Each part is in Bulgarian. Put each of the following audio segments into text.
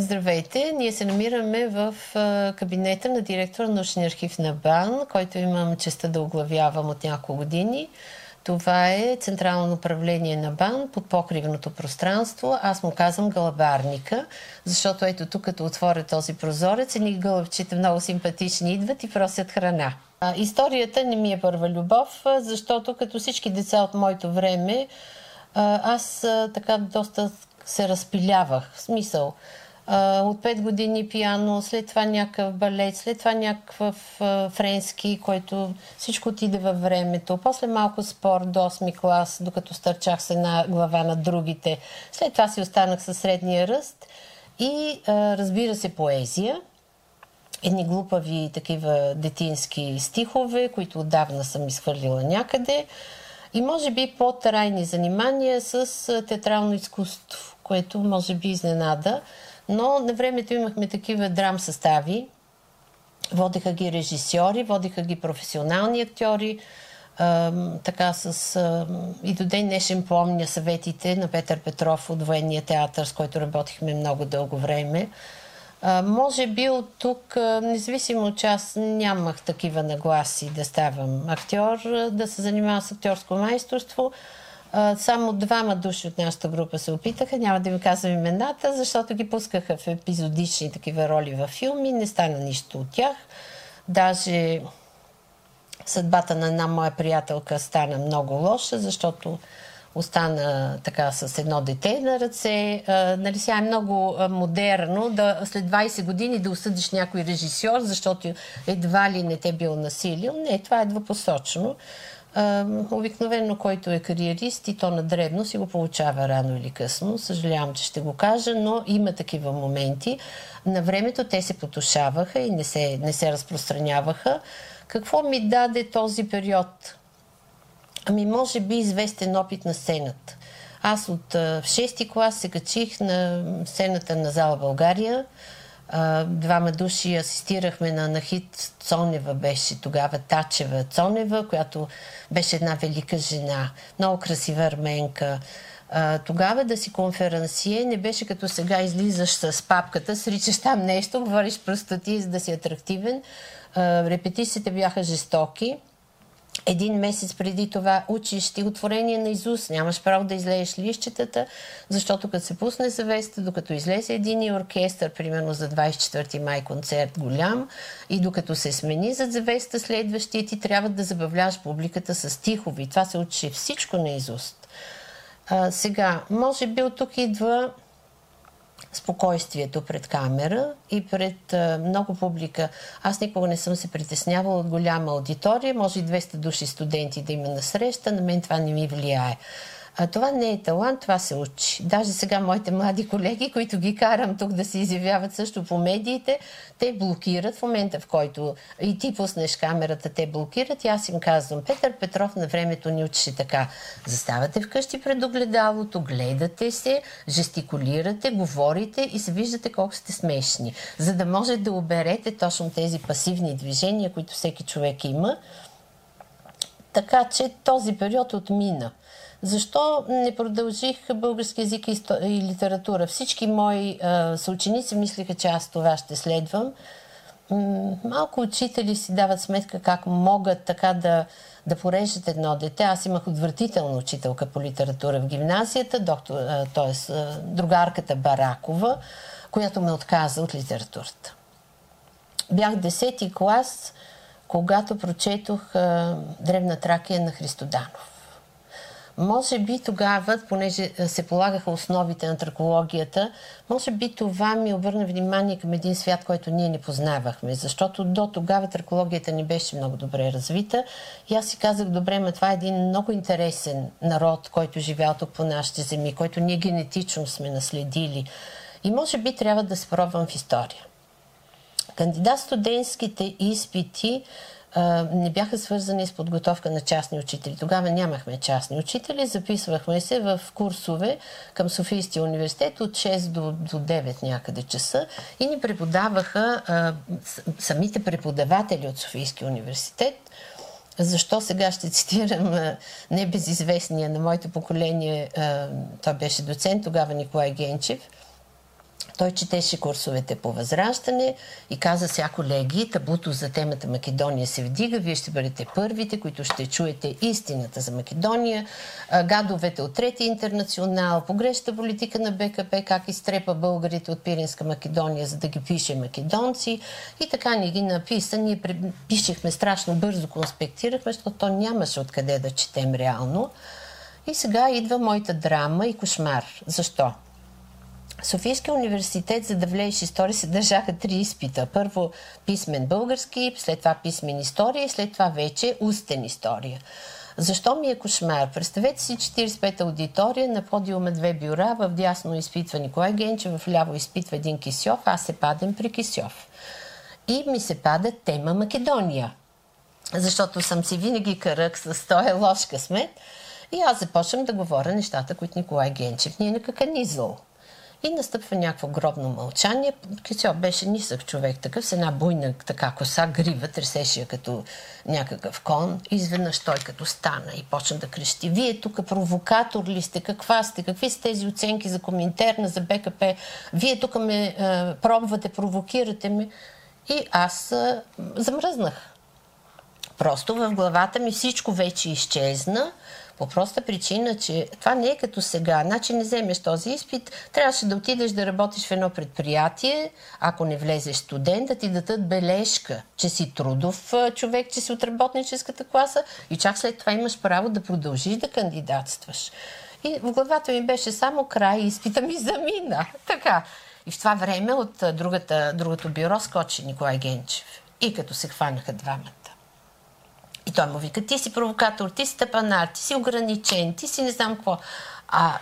Здравейте! Ние се намираме в кабинета на директора на научния архив на БАН, който имам честа да оглавявам от няколко години. Това е Централно управление на БАН под покривното пространство. Аз му казвам гълъбарника, защото ето тук, като отворя този прозорец, едни гълъбчета много симпатични идват и просят храна. А, историята не ми е първа любов, защото като всички деца от моето време, аз така доста се разпилявах. В смисъл, от 5 години пиано, след това някакъв балет, след това някакъв френски, който всичко отиде във времето. После малко спорт до 8 клас, докато стърчах се на глава на другите. След това си останах със средния ръст и разбира се поезия. Едни глупави такива детински стихове, които отдавна съм изхвърлила някъде. И може би по-трайни занимания с театрално изкуство, което може би изненада. Но на времето имахме такива драм състави. Водеха ги режисьори, водеха ги професионални актьори. А, така с... А, и до ден днешен помня съветите на Петър Петров от Военния театър, с който работихме много дълго време. А, може би от тук, независимо че аз нямах такива нагласи да ставам актьор, да се занимавам с актьорско майсторство, само двама души от нашата група се опитаха, няма да ви казвам имената, защото ги пускаха в епизодични такива роли във филми, не стана нищо от тях. Даже съдбата на една моя приятелка стана много лоша, защото остана така с едно дете на ръце. А, нали сега е много модерно да след 20 години да осъдиш някой режисьор, защото едва ли не те бил насилил. Не, това е двупосочно обикновено, който е кариерист и то на дребно си го получава рано или късно. Съжалявам, че ще го кажа, но има такива моменти. На времето те се потушаваха и не се, не се разпространяваха. Какво ми даде този период? Ами, може би известен опит на сцената. Аз от в 6 клас се качих на сцената на зала България – двама души асистирахме на Нахит Цонева, беше тогава Тачева Цонева, която беше една велика жена, много красива арменка. А, тогава да си конференсие не беше като сега излизаш с папката, сричаш там нещо, говориш простоти, за да си атрактивен. А, репетициите бяха жестоки един месец преди това учиш стихотворение на Изус, нямаш право да излееш лищетата, защото като се пусне завеста, докато излезе един оркестър, примерно за 24 май концерт голям, и докато се смени за завеста следващия, ти трябва да забавляваш публиката с стихови. Това се учи всичко на Изус. А, сега, може би от тук идва спокойствието пред камера и пред много публика. Аз никога не съм се притеснявала от голяма аудитория, може и 200 души студенти да има на среща, на мен това не ми влияе. А това не е талант, това се учи. Даже сега моите млади колеги, които ги карам тук да се изявяват също по медиите, те блокират в момента, в който и ти пуснеш камерата, те блокират и аз им казвам, Петър Петров на времето ни учи така. Заставате вкъщи пред огледалото, гледате се, жестикулирате, говорите и се виждате колко сте смешни. За да може да оберете точно тези пасивни движения, които всеки човек има. Така че този период отмина. Защо не продължих български язик и литература? Всички мои а, съученици мислиха, че аз това ще следвам. Малко учители си дават сметка как могат така да, да порежат едно дете. Аз имах отвратителна учителка по литература в гимназията, доктор, т.е. другарката Баракова, която ме отказа от литературата. Бях 10 клас, когато прочетох Древна Тракия на Христоданов. Може би тогава, понеже се полагаха основите на тракологията, може би това ми обърна внимание към един свят, който ние не познавахме, защото до тогава тракологията ни беше много добре развита. И аз си казах, добре, ма това е един много интересен народ, който живял тук по нашите земи, който ние генетично сме наследили. И може би трябва да се пробвам в история. Кандидат студентските изпити не бяха свързани с подготовка на частни учители. Тогава нямахме частни учители, записвахме се в курсове към Софийския университет от 6 до, до 9 някъде часа и ни преподаваха а, самите преподаватели от Софийския университет. Защо сега ще цитирам небезизвестния на моето поколение, а, той беше доцент, тогава Николай Генчев – Той четеше курсовете по възраждане и каза сега, колеги, табуто за темата Македония се вдига, вие ще бъдете първите, които ще чуете истината за Македония, гадовете от Трети интернационал, погрешната политика на БКП, как изтрепа българите от Пиринска Македония, за да ги пише македонци и така ни ги написа. Ние пишехме страшно бързо, конспектирахме, защото то нямаше откъде да четем реално. И сега идва моята драма и кошмар. Защо? Софийския университет, за да влееш история, се държаха три изпита. Първо писмен български, след това писмен история и след това вече устен история. Защо ми е кошмар? Представете си 45-та аудитория, на подиума две бюра, в дясно изпитва Николай Генчев, в ляво изпитва един Кисьов, аз се падам при Кисьов. И ми се пада тема Македония. Защото съм си винаги карък с този лош късмет. И аз започвам да говоря нещата, които Николай Генчев ни е накаканизал. И настъпва някакво гробно мълчание. Кисьо беше нисък човек, такъв с една буйна така коса, грива, тресеше като някакъв кон. Изведнъж той като стана и почна да крещи. Вие тук провокатор ли сте? Каква сте? Какви са тези оценки за Коминтерна, за БКП? Вие тук ме е, пробвате, провокирате ме. И аз е, замръзнах. Просто в главата ми всичко вече изчезна. По проста причина, че това не е като сега. Значи не вземеш този изпит, трябваше да отидеш да работиш в едно предприятие, ако не влезеш студент, да ти дадат бележка, че си трудов човек, че си от работническата класа и чак след това имаш право да продължиш да кандидатстваш. И в главата ми беше само край, изпита ми замина. Така. И в това време от другата, другото бюро скочи Николай Генчев. И като се хванаха двамата. И той му вика, ти си провокатор, ти си тъпанар, ти си ограничен, ти си не знам какво. А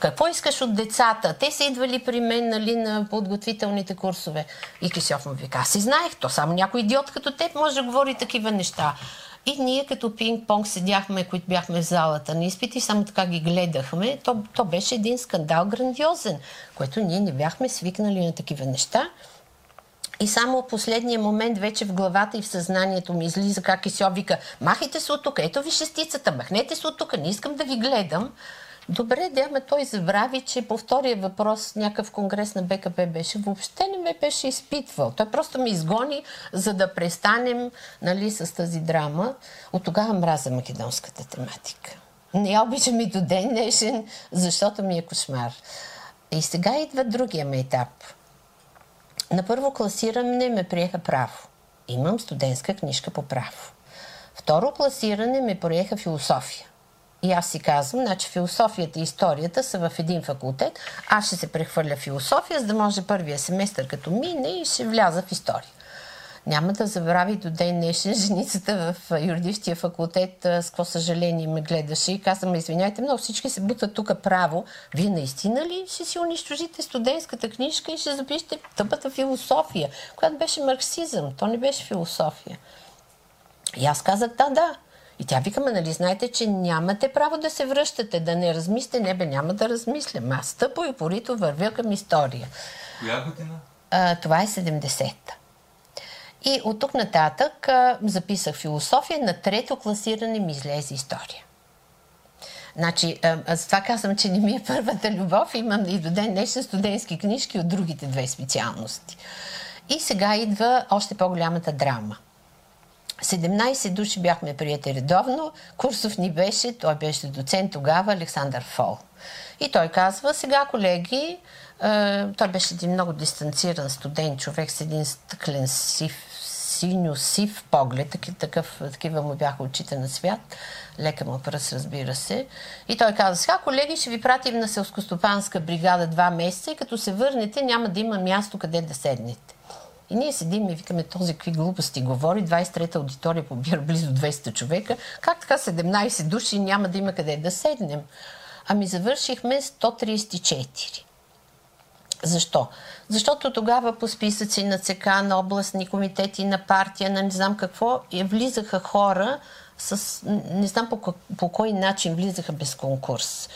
какво искаш от децата? Те са идвали при мен нали, на подготвителните курсове. И Кисьов му вика, аз си знаех, то само някой идиот като теб може да говори такива неща. И ние като пинг-понг седяхме, които бяхме в залата на изпити, само така ги гледахме. То, то беше един скандал грандиозен, което ние не бяхме свикнали на такива неща. И само в последния момент вече в главата и в съзнанието ми излиза как и се вика, махайте се от тук, ето ви шестицата, махнете се от тук, не искам да ви гледам. Добре, да, ама той забрави, че по втория въпрос някакъв конгрес на БКП беше, въобще не ме беше изпитвал. Той просто ме изгони, за да престанем нали, с тази драма. От тогава мраза македонската тематика. Не я обичам и до ден днешен, защото ми е кошмар. И сега идва другия етап – на първо класиране ме приеха право. Имам студентска книжка по право. Второ класиране ме приеха философия. И аз си казвам, значи философията и историята са в един факултет. Аз ще се прехвърля философия, за да може първия семестър като мине и ще вляза в история. Няма да забрави до ден днешен женицата в юридическия факултет с какво съжаление ме гледаше и каза, извиняйте много, всички се бутат тук право. Вие наистина ли ще си унищожите студентската книжка и ще запишете тъпата философия, която беше марксизъм, то не беше философия. И аз казах, да, да. И тя вика, нали знаете, че нямате право да се връщате, да не размислите. Не бе, няма да размислям. Аз тъпо и порито вървя към история. Коя година? А, това е 70-та. И от тук нататък а, записах философия, на трето класиране ми излезе история. Значи, аз това казвам, че не ми е първата любов. Имам и до ден днешен студентски книжки от другите две специалности. И сега идва още по-голямата драма. 17 души бяхме прияти редовно. Курсов ни беше, той беше доцент тогава, Александър Фол. И той казва, сега колеги, той беше един много дистанциран студент, човек с един стъклен сив синьо-сив поглед, такъв, такива му бяха очите на свят, лека му пръст, разбира се. И той каза, сега колеги ще ви пратим на селскостопанска бригада два месеца и като се върнете няма да има място къде да седнете. И ние седим и викаме този какви глупости говори. 23-та аудитория побира близо 200 човека. Как така 17 души няма да има къде да седнем? Ами завършихме 134. Защо? Защото тогава по списъци на ЦК, на областни комитети, на партия, на не знам какво, влизаха хора с... Не знам по, по кой начин влизаха без конкурс.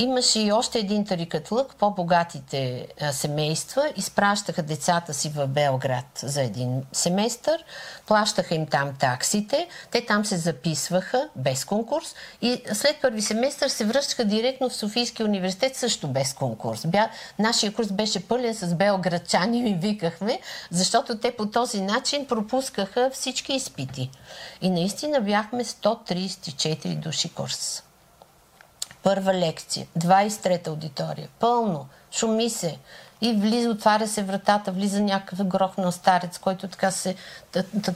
Имаше и още един тарикатлък, по-богатите семейства изпращаха децата си в Белград за един семестър, плащаха им там таксите, те там се записваха без конкурс и след първи семестър се връщаха директно в Софийския университет също без конкурс. Бя, нашия курс беше пълен с белградчани, ми викахме, защото те по този начин пропускаха всички изпити. И наистина бяхме 134 души курс. Първа лекция, 23-та аудитория, пълно, шуми се. И влиза, отваря се вратата, влиза някакъв грохнал старец, който така се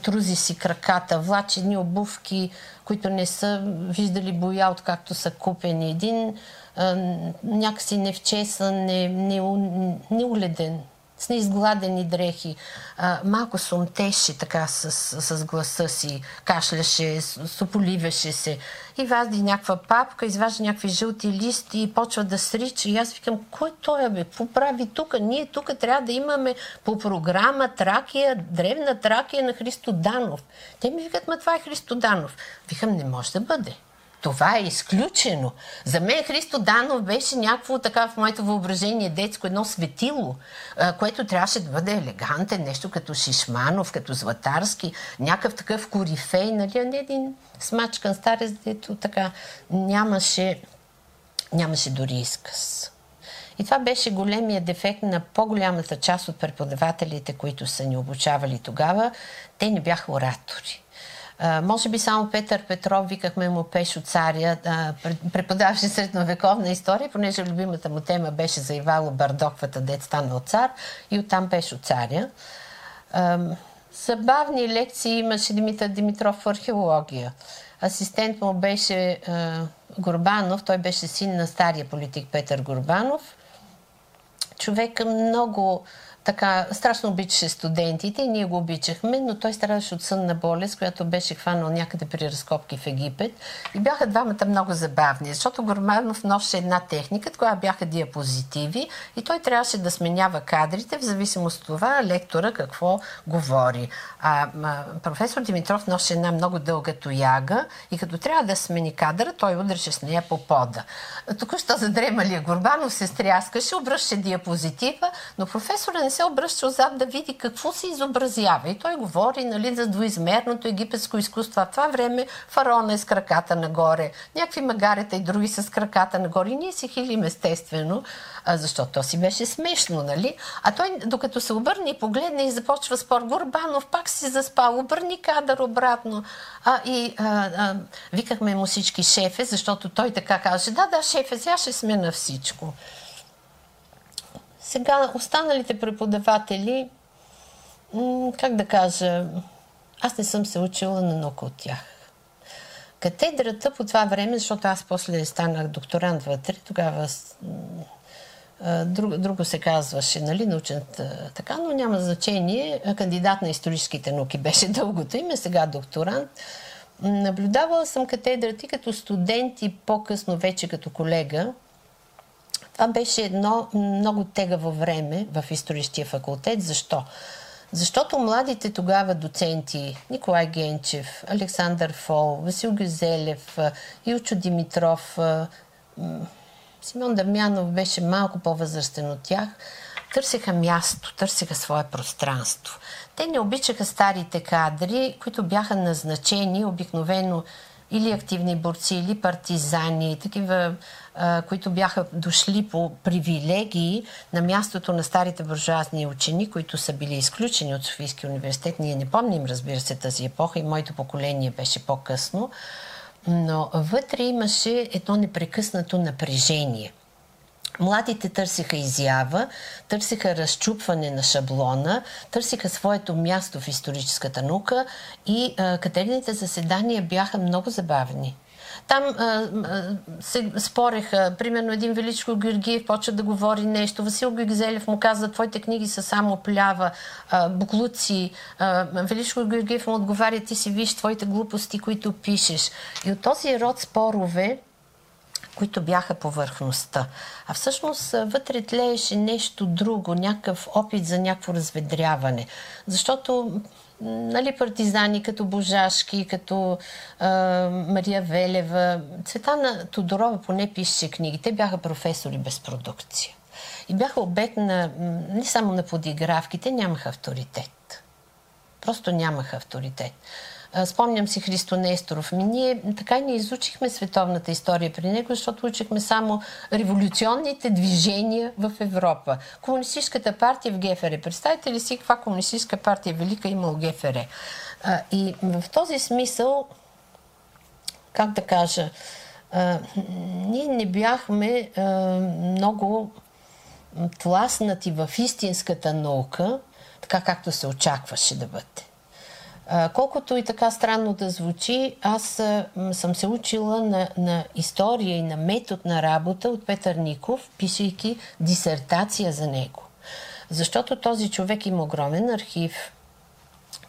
трузи си краката, влачи едни обувки, които не са виждали боя, откакто са купени. Един някакси невчесан, не, не, неуледен с неизгладени дрехи. А, малко сумтеше така с, с, с гласа си, кашляше, сополиваше се. И вади някаква папка, изважда някакви жълти листи и почва да срича. И аз викам, кой той е, бе? Какво прави тук? Ние тук трябва да имаме по програма Тракия, древна Тракия на Христо Данов. Те ми викат, ма това е Христо Данов. Викам, не може да бъде. Това е изключено. За мен Христо Данов беше някакво така в моето въображение детско едно светило, което трябваше да бъде елегантен, нещо като Шишманов, като Златарски, някакъв такъв корифей, нали, а не един смачкан старец, дето така нямаше, нямаше дори изказ. И това беше големия дефект на по-голямата част от преподавателите, които са ни обучавали тогава. Те не бяха оратори. А, може би само Петър Петров, викахме му Пешо царя, преподаваше средновековна история, понеже любимата му тема беше за Ивало Бардоквата, дет станал цар и оттам Пешо царя. А, забавни лекции имаше Димитър Димитров в археология. Асистент му беше а, Горбанов, той беше син на стария политик Петър Горбанов. Човек много така, страшно обичаше студентите и ние го обичахме, но той страдаше от сънна болест, която беше хванал някъде при разкопки в Египет. И бяха двамата много забавни, защото Горманов носеше една техника, която бяха диапозитиви и той трябваше да сменява кадрите в зависимост от това лектора какво говори. А, а професор Димитров носеше една много дълга тояга и като трябва да смени кадъра, той удреше с нея по пода. Току-що задремалия Горбанов се стряскаше, обръщаше диапозитива, но професора не се обръща отзад да види какво се изобразява. И той говори нали, за двоизмерното египетско изкуство. В това време фараона е с краката нагоре, някакви магарета и други с краката нагоре. И ние си хилим естествено, защото то си беше смешно, нали? А той, докато се обърне и погледне и започва спор, Горбанов пак си заспал, обърни кадър обратно. А, и а, а, викахме му всички шефе, защото той така каже, да, да, шефе, сега ще сме на всичко. Сега останалите преподаватели, как да кажа, аз не съм се учила на наука от тях. Катедрата по това време, защото аз после станах докторант вътре, тогава друго, друго се казваше, нали, научен така, но няма значение. Кандидат на историческите науки беше дългото име, сега докторант. Наблюдавала съм катедрата и като студент и по-късно вече като колега. Това беше едно много тегаво време в историческия факултет. Защо? Защото младите тогава доценти Николай Генчев, Александър Фол, Васил Гюзелев, Илчо Димитров, Симон Дамянов беше малко по-възрастен от тях, търсеха място, търсеха свое пространство. Те не обичаха старите кадри, които бяха назначени обикновено или активни борци, или партизани, такива, които бяха дошли по привилегии на мястото на старите буржуазни учени, които са били изключени от Софийския университет. Ние не помним, разбира се, тази епоха и моето поколение беше по-късно. Но вътре имаше едно непрекъснато напрежение – Младите търсиха изява, търсиха разчупване на шаблона, търсиха своето място в историческата наука и а, катерините заседания бяха много забавни. Там а, а, се спореха, примерно един Величко Георгиев почва да говори нещо, Васил Гюгзелев му каза, твоите книги са само плява, а, буклуци. А, Величко Георгиев му отговаря, ти си виж твоите глупости, които пишеш. И от този род спорове които бяха повърхността. А всъщност вътре тлееше нещо друго, някакъв опит за някакво разведряване. Защото нали, партизани като Божашки, като а, Мария Велева, Цветана Тодорова поне пише книги. Те бяха професори без продукция. И бяха обект на, не само на подигравки, те нямаха авторитет. Просто нямаха авторитет. Спомням си Христо Несторов. Ми ние така не изучихме световната история при него, защото учихме само революционните движения в Европа. Комунистическата партия в ГФР. Представете ли си каква комунистическа партия велика има в ГФР? И в този смисъл, как да кажа, ние не бяхме много тласнати в истинската наука, така както се очакваше да бъде. Колкото и така странно да звучи, аз съм се учила на, на история и на метод на работа от Петър Ников, пишейки дисертация за него. Защото този човек има огромен архив,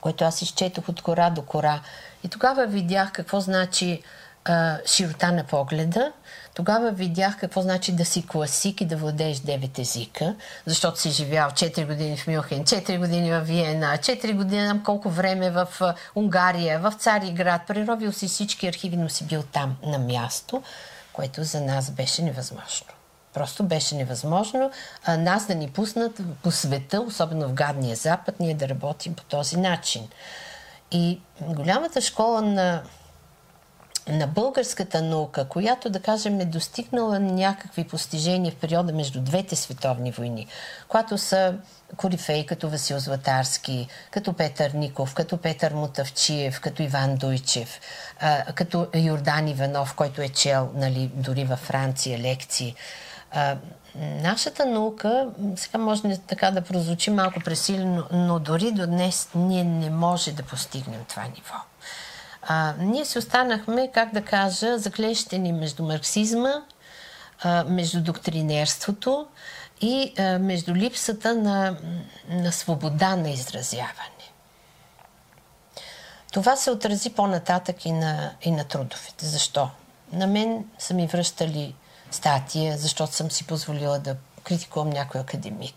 който аз изчетох от кора до кора. И тогава видях какво значи а, широта на погледа, тогава видях какво значи да си класик и да владееш 9 езика, защото си живял 4 години в Мюнхен, 4 години в Виена, 4 години нам колко време в Унгария, в Цариград. Преробил си всички архиви, но си бил там на място, което за нас беше невъзможно. Просто беше невъзможно а, нас да ни пуснат по света, особено в гадния запад, ние да работим по този начин. И голямата школа на на българската наука, която, да кажем, е достигнала някакви постижения в периода между двете световни войни, когато са корифеи като Васил Златарски, като Петър Ников, като Петър Мутавчиев, като Иван Дойчев, като Йордан Иванов, който е чел нали, дори във Франция лекции. нашата наука, сега може така да прозвучи малко пресилено, но дори до днес ние не може да постигнем това ниво. А, ние си останахме, как да кажа, заклещени между марксизма, а, между доктринерството и а, между липсата на, на свобода на изразяване. Това се отрази по-нататък и на, и на трудовете. Защо? На мен са ми връщали статия, защото съм си позволила да критикувам някой академик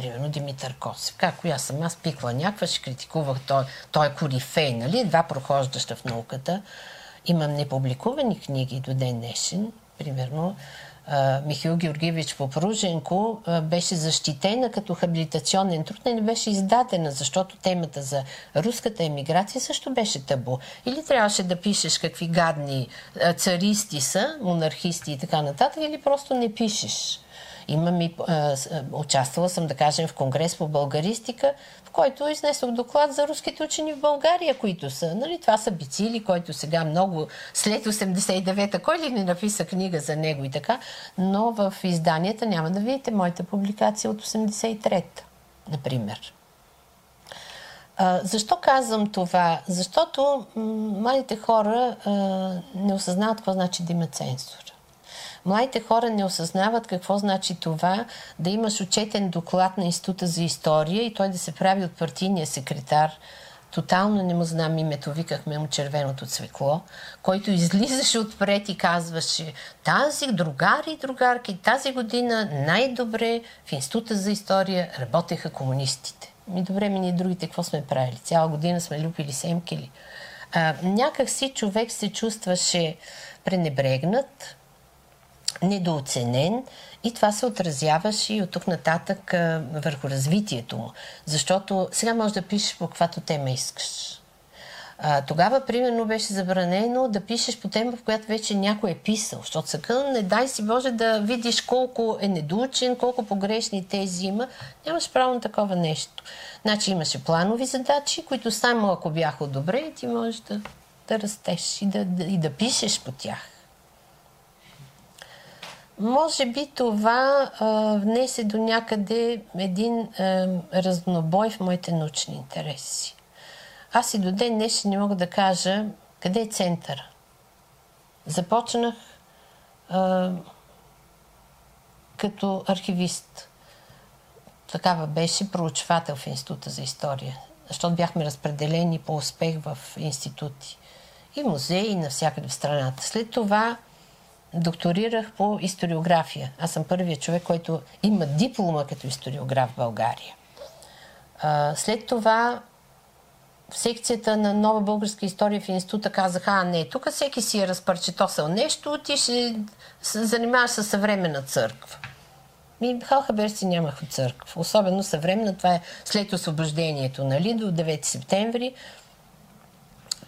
примерно Димитър Косев. Както аз съм, аз пиква някаква, ще критикувах, той, той е корифей, нали? Едва прохождаща в науката. Имам непубликувани книги до ден днешен. Примерно, Михаил Георгиевич Попруженко беше защитена като хабилитационен труд, не беше издадена, защото темата за руската емиграция също беше табу. Или трябваше да пишеш какви гадни царисти са, монархисти и така нататък, или просто не пишеш. Имам и, а, участвала съм, да кажем, в конгрес по българистика, в който изнесох доклад за руските учени в България, които са. Нали, това са Бицили, който сега много след 89-та, кой ли не написа книга за него и така, но в изданията няма да видите моята публикация от 83-та, например. А, защо казвам това? Защото м- малите хора а, не осъзнават какво значи да има цензура. Младите хора не осъзнават какво значи това да имаш отчетен доклад на Института за история и той да се прави от партийния секретар. Тотално не му знам името, викахме му червеното цвекло, който излизаше отпред и казваше тази другари и другарки, тази година най-добре в Института за история работеха комунистите. Ми добре, ми ние другите какво сме правили? Цяла година сме люпили семки А, някак си човек се чувстваше пренебрегнат, недооценен и това се отразяваше и от тук нататък а, върху развитието му. Защото сега можеш да пишеш по каквато тема искаш. А, тогава, примерно, беше забранено да пишеш по тема, в която вече някой е писал. Защото съкън, не дай си Боже да видиш колко е недоучен, колко погрешни тези има. Нямаш право на такова нещо. Значи имаше планови задачи, които само ако бяха добре, ти можеш да, да растеш и да, да, и да пишеш по тях. Може би това а, внесе до някъде един а, разнобой в моите научни интереси. Аз и до ден днешен не мога да кажа къде е центъра. Започнах а, като архивист. Такава беше проучвател в Института за история, защото бяхме разпределени по успех в институти и музеи навсякъде в страната. След това докторирах по историография. Аз съм първият човек, който има диплома като историограф в България. А, след това в секцията на нова българска история в института казаха, а не, тук всеки си е разпърчетосал нещо, ти ще се занимаваш с съвременна църква. Ми Халхаберци нямах от църква. Особено съвременна. Това е след освобождението, нали, до 9 септември.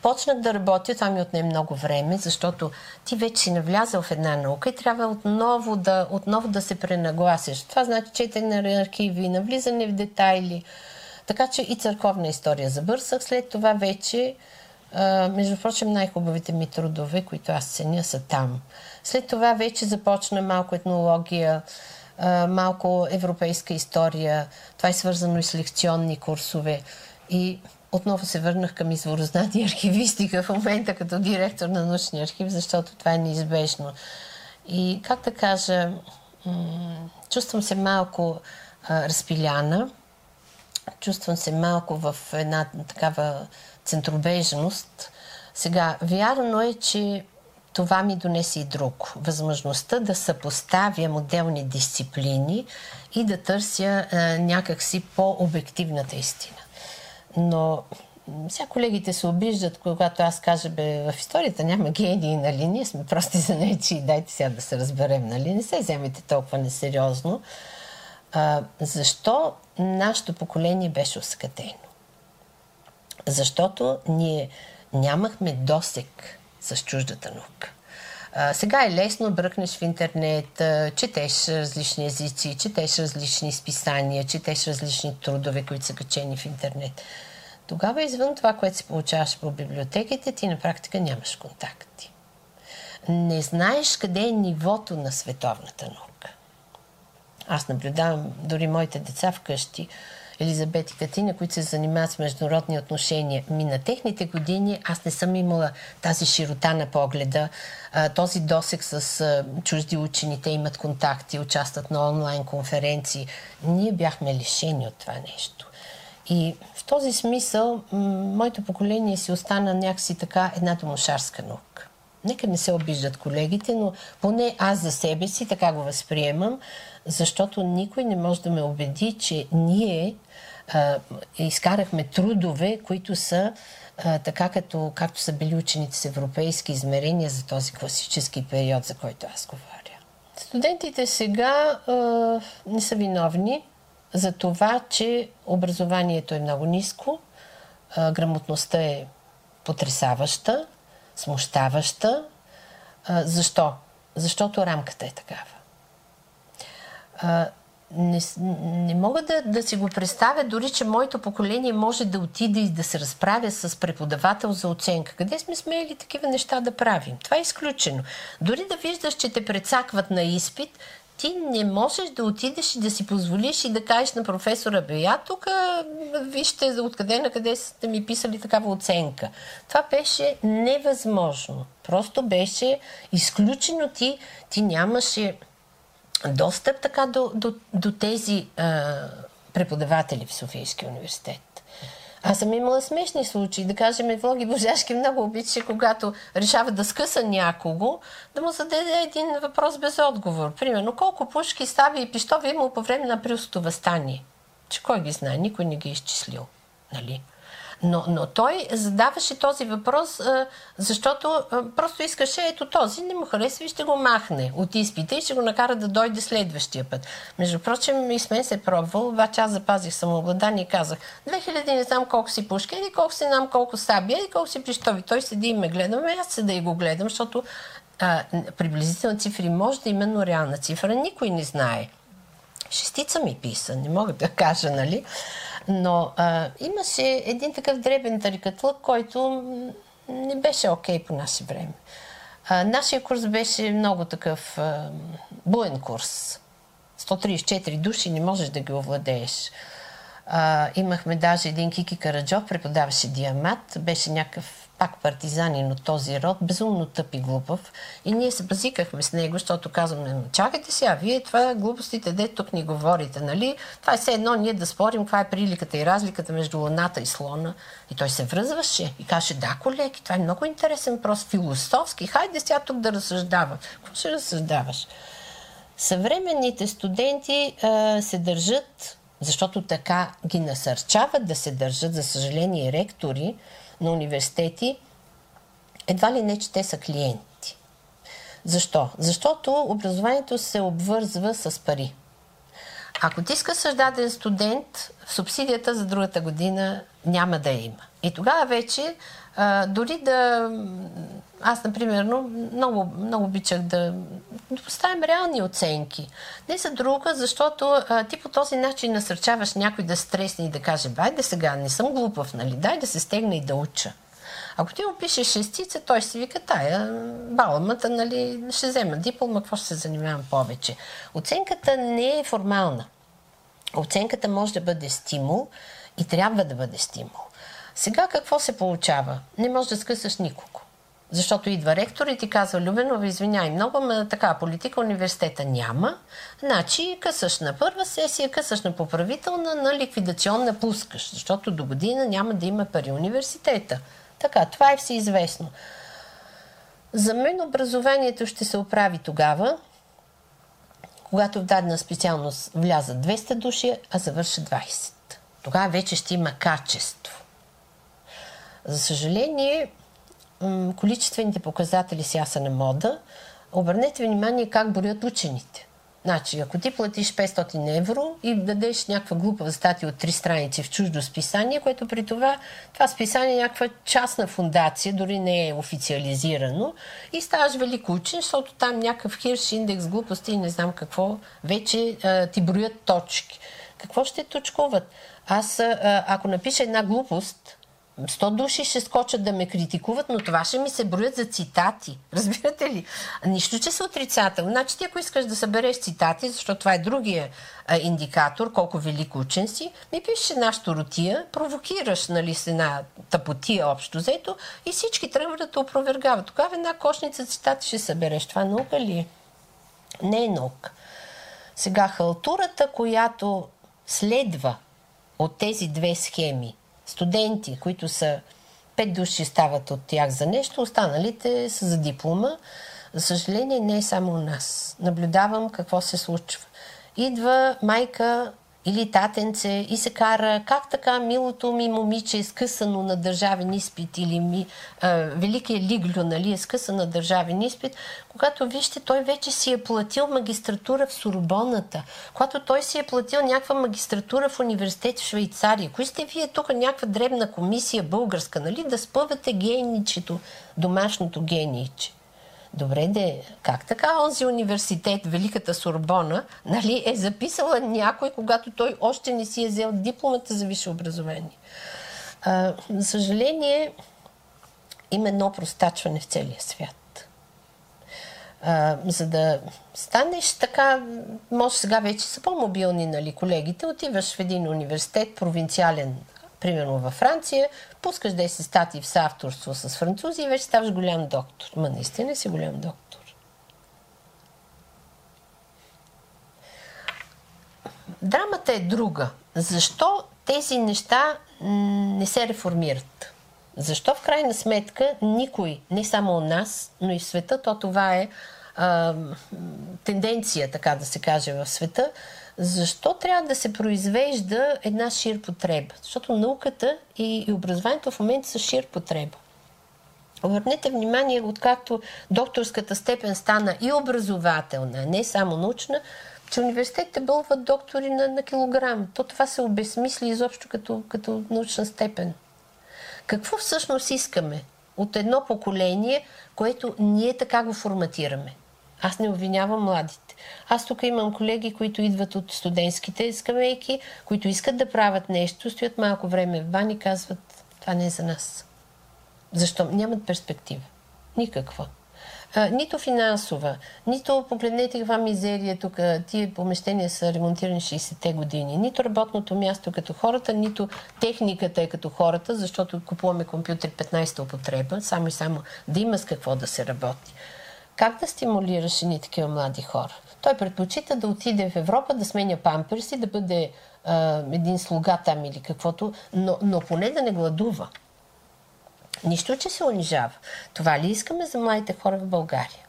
Почнах да работя, това ми отне много време, защото ти вече си навлязал в една наука и трябва отново да, отново да се пренагласиш. Това значи четене на архиви, навлизане в детайли. Така че и църковна история забърсах. След това вече, между прочим, най-хубавите ми трудове, които аз ценя, са там. След това вече започна малко етнология, малко европейска история. Това е свързано и с лекционни курсове. И отново се върнах към изворознание и архивистика в момента като директор на научния архив, защото това е неизбежно. И как да кажа, чувствам се малко разпиляна, чувствам се малко в една такава центробежност. Сега, вярно е, че това ми донесе и друг. Възможността да съпоставям отделни дисциплини и да търся а, някакси по-обективната истина. Но сега колегите се обиждат, когато аз кажа, бе, в историята няма гении, нали? Ние сме прости за нечи, дайте сега да се разберем, нали? Не се вземете толкова несериозно. А, защо нашето поколение беше оскътено? Защото ние нямахме досек с чуждата наука. Сега е лесно, бръкнеш в интернет, четеш различни езици, четеш различни списания, четеш различни трудове, които са качени в интернет. Тогава извън това, което се получаваш по библиотеките, ти на практика нямаш контакти. Не знаеш къде е нивото на световната наука. Аз наблюдавам дори моите деца вкъщи, Елизабет и Катина, които се занимават с международни отношения. Ми на техните години аз не съм имала тази широта на погледа, този досек с чужди учени. Те имат контакти, участват на онлайн конференции. Ние бяхме лишени от това нещо. И в този смисъл, моето поколение си остана някакси така една домошарска наука. Нека не се обиждат колегите, но поне аз за себе си така го възприемам, защото никой не може да ме убеди, че ние а, изкарахме трудове, които са а, така като, както са били учените с европейски измерения за този класически период, за който аз говоря. Студентите сега а, не са виновни за това, че образованието е много ниско, а, грамотността е потрясаваща, смущаваща. Защо? Защото рамката е такава. Не, не мога да, да си го представя дори, че моето поколение може да отиде и да се разправя с преподавател за оценка. Къде сме смели такива неща да правим? Това е изключено. Дори да виждаш, че те прецакват на изпит, ти не можеш да отидеш и да си позволиш и да кажеш на професора, бе, я тук вижте откъде на къде сте ми писали такава оценка. Това беше невъзможно. Просто беше изключено ти, ти нямаше достъп така до, до, до тези а, преподаватели в Софийския университет. Аз съм имала смешни случаи. Да кажем, Влоги Божашки много обича, когато решава да скъса някого, да му зададе един въпрос без отговор. Примерно, колко пушки, стави и пиштови имал по време на априлското възстание? Че кой ги знае? Никой не ги е изчислил. Нали? Но, но той задаваше този въпрос, защото просто искаше, ето този не му харесва и ще го махне от изпита и ще го накара да дойде следващия път. Между прочим, и с мен се е пробвал, обаче аз запазих самообладание и казах, 2000 не знам колко си пушки, или колко си знам колко сабия, или колко си пищови. Той седи и ме гледа, ами аз седа и го гледам, защото а, приблизителна цифри може да има, но реална цифра никой не знае. Шестица ми писа, не мога да кажа, нали? Но а, имаше един такъв дребен тарикатлък, който не беше окей okay по наше време. А, нашия курс беше много такъв а, буен курс. 134 души не можеш да ги овладееш. А, имахме даже един Кики Караджов, преподаваше диамат, беше някакъв пак партизанин от този род, безумно тъп и глупав. И ние се базикахме с него, защото казваме, чакайте сега, вие това глупостите, де тук ни говорите, нали? Това е все едно ние да спорим каква е приликата и разликата между луната и слона. И той се връзваше и каже, да, колеги, това е много интересен въпрос, философски. Хайде сега тук да разсъждава. Какво ще разсъждаваш? Съвременните студенти а, се държат, защото така ги насърчават да се държат, за съжаление, ректори на университети, едва ли не, че те са клиенти. Защо? Защото образованието се обвързва с пари. Ако ти искаш създаден студент, субсидията за другата година няма да има. И тогава вече а, дори да... Аз, например, много, много обичах да, да поставим реални оценки. Не за друга, защото а, ти по този начин насърчаваш някой да стресне и да каже, да сега, не съм глупав, нали? Дай да се стегне и да уча. Ако ти опишеш шестица, той си вика, тая баламата, нали, ще взема диплома, какво ще се занимавам повече. Оценката не е формална. Оценката може да бъде стимул и трябва да бъде стимул. Сега какво се получава? Не можеш да скъсаш никого. Защото идва ректор и ти казва, Любено, извиняй много, но така политика университета няма. Значи късаш на първа сесия, късаш на поправителна, на ликвидационна пускаш, защото до година няма да има пари университета. Така, това е всеизвестно. За мен образованието ще се оправи тогава, когато в дадена специалност влязат 200 души, а завършат 20. Тогава вече ще има качество. За съжаление, количествените показатели сега са на мода. Обърнете внимание как борят учените. Значи, ако ти платиш 500 евро и дадеш някаква глупава статия от три страници в чуждо списание, което при това, това списание е някаква частна фундация, дори не е официализирано, и ставаш велик учен, защото там някакъв хирш, индекс, глупости и не знам какво, вече а, ти броят точки. Какво ще точкуват? Аз, а, ако напиша една глупост, 100 души ще скочат да ме критикуват, но това ще ми се броят за цитати. Разбирате ли? Нищо, че са отрицателно. Значи ти ако искаш да събереш цитати, защото това е другия а, индикатор, колко велик учен си, ми пишеш една щуротия, провокираш нали, с една тъпотия общо взето и всички тръгват да те опровергават. Тогава една кошница цитати ще събереш. Това наука ли е? Не е наука. Сега халтурата, която следва от тези две схеми – студенти, които са пет души стават от тях за нещо, останалите са за диплома. За съжаление, не е само у нас. Наблюдавам какво се случва. Идва майка или татенце и се кара как така милото ми момиче е скъсано на държавен изпит или ми, а, великия Лиглю нали, е скъсан на държавен изпит, когато вижте, той вече си е платил магистратура в Сурбоната, когато той си е платил някаква магистратура в университет в Швейцария. Кои сте вие тук някаква дребна комисия българска, нали, да спъвате гейничето, домашното гейниче? Добре, де, как така онзи университет, Великата Сорбона, нали, е записала някой, когато той още не си е взел дипломата за висше образование? А, за съжаление, има едно простачване в целия свят. А, за да станеш така, може сега вече са по-мобилни нали, колегите, отиваш в един университет, провинциален примерно във Франция, пускаш 10 статии в съавторство с французи и вече ставаш голям доктор. Ма наистина си голям доктор. Драмата е друга. Защо тези неща не се реформират? Защо в крайна сметка никой, не само у нас, но и в света, то това е а, тенденция, така да се каже, в света, защо трябва да се произвежда една шир потреба? Защото науката и, и образованието в момента са шир потреба. Обърнете внимание, откакто докторската степен стана и образователна, не само научна, че университетите бълват доктори на, на килограм. То това се обезмисли изобщо като, като научна степен. Какво всъщност искаме от едно поколение, което ние така го форматираме? Аз не обвинявам младите. Аз тук имам колеги, които идват от студентските скамейки, които искат да правят нещо, стоят малко време в бани и казват, това не е за нас. Защо? Нямат перспектива. Никаква. А, нито финансова, нито погледнете каква мизерия тук, тия помещения са ремонтирани 60-те години, нито работното място като хората, нито техниката е като хората, защото купуваме компютър 15-та употреба, само и само да има с какво да се работи. Как да стимулираш ни такива млади хора? Той предпочита да отиде в Европа, да сменя памперси, да бъде а, един слуга там или каквото, но, но поне да не гладува. Нищо, че се унижава. Това ли искаме за младите хора в България?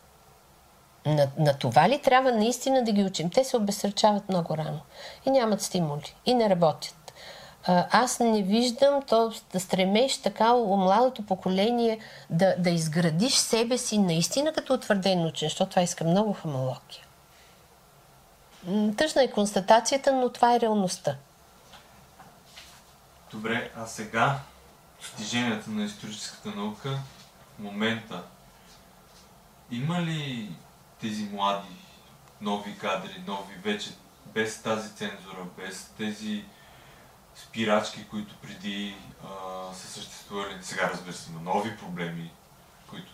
На, на това ли трябва наистина да ги учим? Те се обесърчават много рано и нямат стимули и не работят. Аз не виждам то да стремеш така у младото поколение да, да изградиш себе си наистина като утвърден учен, защото това иска много хамалокия. Тъжна е констатацията, но това е реалността. Добре, а сега достиженията на историческата наука момента има ли тези млади, нови кадри, нови вече без тази цензура, без тези спирачки, които преди а, са съществували. Сега разбира се, има нови проблеми, които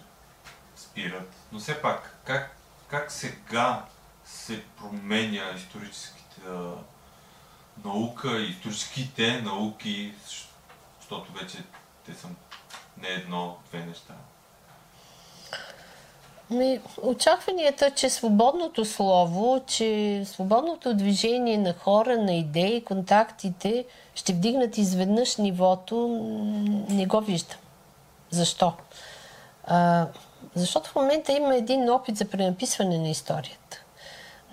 спират. Но все пак, как, как сега се променя историческата наука, историческите науки, защото вече те са не едно, две неща. Ми, очакванията, че свободното слово, че свободното движение на хора, на идеи, контактите ще вдигнат изведнъж нивото, не го виждам. Защо? А, защото в момента има един опит за пренаписване на историята.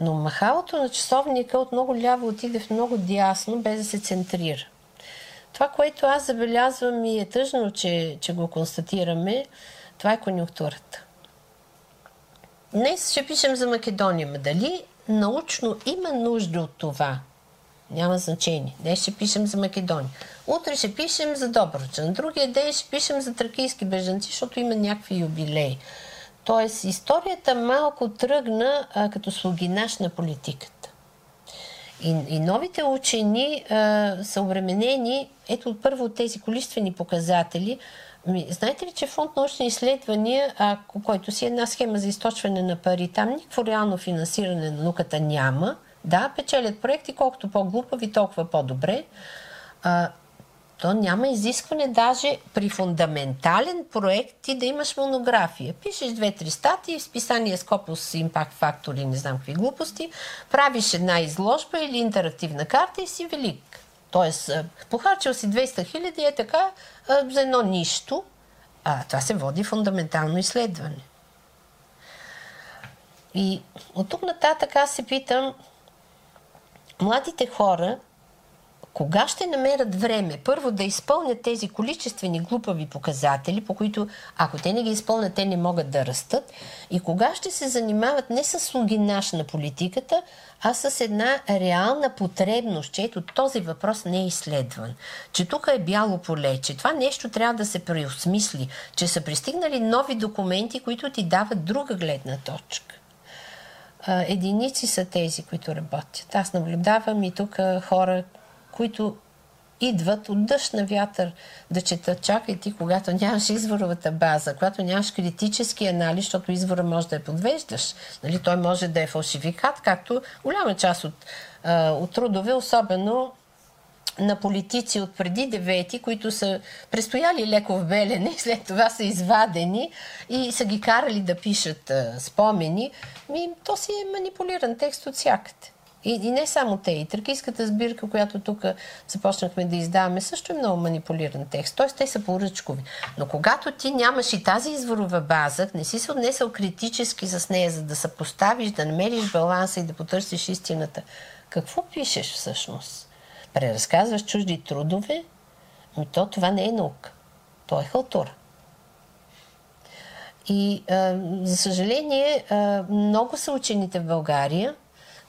Но махалото на часовника от много ляво отиде в много дясно, без да се центрира. Това, което аз забелязвам и е тъжно, че, че го констатираме, това е конюнктурата. Днес ще пишем за Македония. Ма дали научно има нужда от това? Няма значение. Днес ще пишем за Македония. Утре ще пишем за Добруджа. На другия ден ще пишем за тракийски бежанци, защото има някакви юбилеи. Тоест, историята малко тръгна а, като слугинаш на политиката. И, и новите учени а, са обременени, ето първо от тези количествени показатели. Ми, знаете ли, че фонд научни изследвания, а, който си е една схема за източване на пари, там никакво реално финансиране на науката няма. Да, печелят проекти, колкото по-глупави, толкова по-добре. А, то няма изискване даже при фундаментален проект ти да имаш монография. Пишеш две-три статии списание Scopus Impact Factor и не знам какви глупости, правиш една изложба или интерактивна карта и си велик. Тоест, похарчил си 200 хиляди е така за едно нищо, а това се води фундаментално изследване. И от тук нататък аз се питам, младите хора кога ще намерят време първо да изпълнят тези количествени глупави показатели, по които ако те не ги изпълнят, те не могат да растат? И кога ще се занимават не с слугинаш на политиката, а с една реална потребност, че ето този въпрос не е изследван, че тук е бяло поле, че това нещо трябва да се преосмисли, че са пристигнали нови документи, които ти дават друга гледна точка. Единици са тези, които работят. Аз наблюдавам и тук хора, които идват от дъжд на вятър да четат. Чакай ти, когато нямаш изворовата база, когато нямаш критически анализ, защото извора може да я подвеждаш. Нали? Той може да е фалшификат, както голяма част от, а, от трудове, особено на политици от преди девети, които са престояли леко в белене след това са извадени и са ги карали да пишат а, спомени, ми, то си е манипулиран текст от всякъде. И, и не само те. И тракийската сбирка, която тук започнахме да издаваме, също е много манипулиран текст. Тоест, те са поръчкови. Но когато ти нямаш и тази изворова база, не си се отнесъл критически с нея, за да съпоставиш, да намериш баланса и да потърсиш истината, какво пишеш всъщност? Преразказваш чужди трудове? Но то това не е наука. То е халтура. И, а, за съжаление, а, много са учените в България –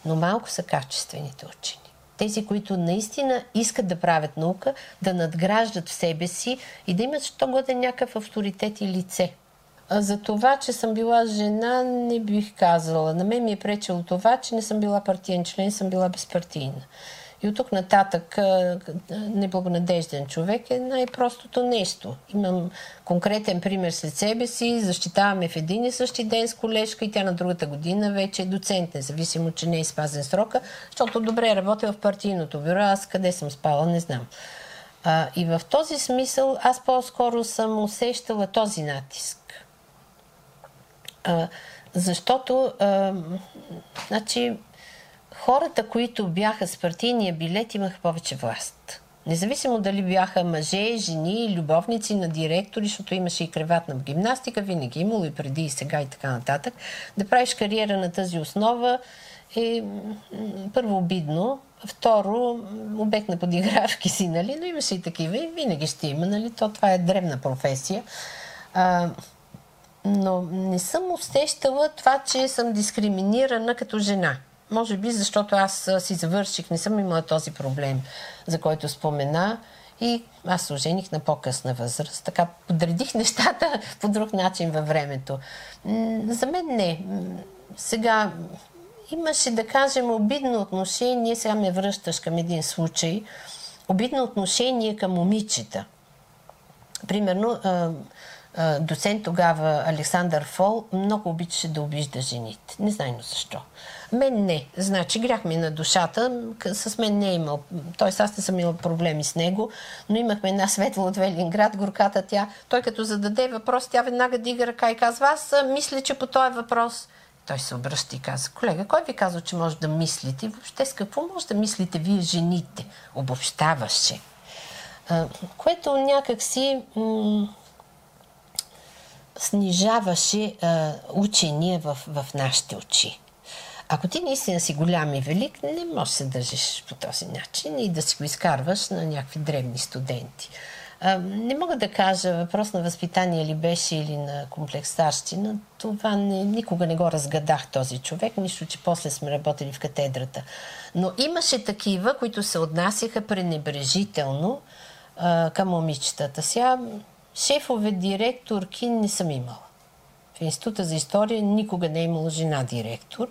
но малко са качествените учени. Тези, които наистина искат да правят наука, да надграждат в себе си и да имат що годен някакъв авторитет и лице. А за това, че съм била жена, не бих казала. На мен ми е пречело това, че не съм била партиен член, съм била безпартийна. И от тук нататък неблагонадежден човек е най-простото нещо. Имам конкретен пример след себе си, защитаваме в един и същи ден с колежка и тя на другата година вече е доцент, независимо, че не е спазен срока, защото добре е работила в партийното бюро, аз къде съм спала, не знам. А, и в този смисъл аз по-скоро съм усещала този натиск. А, защото а, значи, хората, които бяха с партийния билет, имаха повече власт. Независимо дали бяха мъже, жени, любовници на директори, защото имаше и креватна гимнастика, винаги имало и преди и сега и така нататък. Да правиш кариера на тази основа е първо обидно, второ обект на подигравки си, нали? но имаше и такива и винаги ще има, нали? То това е древна професия. А, но не съм усещала това, че съм дискриминирана като жена. Може би, защото аз си завърших, не съм имала този проблем, за който спомена. И аз се ожених на по-късна възраст. Така подредих нещата по друг начин във времето. За мен не. Сега имаше, да кажем, обидно отношение. Сега ме връщаш към един случай. Обидно отношение към момичета. Примерно, доцент тогава Александър Фол много обичаше да обижда жените. Не знайно защо. Мен не. Значи грях ми на душата. С мен не е имал. Тоест аз не съм имал проблеми с него, но имахме една светла от Велинград, горката тя. Той като зададе въпрос, тя веднага дига ръка и казва, аз мисля, че по този въпрос той се обръща и каза, колега, кой ви казва, че може да мислите? И въобще с какво може да мислите вие жените? Обобщаваше. Което някакси м- снижаваше а, учение в, в нашите очи. Ако ти наистина си голям и велик, не можеш да се държиш по този начин и да си го изкарваш на някакви древни студенти. А, не мога да кажа въпрос на възпитание ли беше или на комплексарщина. Това не, никога не го разгадах този човек, нищо, че после сме работили в катедрата. Но имаше такива, които се отнасяха пренебрежително а, към момичетата. Сега шефове, директорки не съм имала. В Института за история никога не е имала жена директор.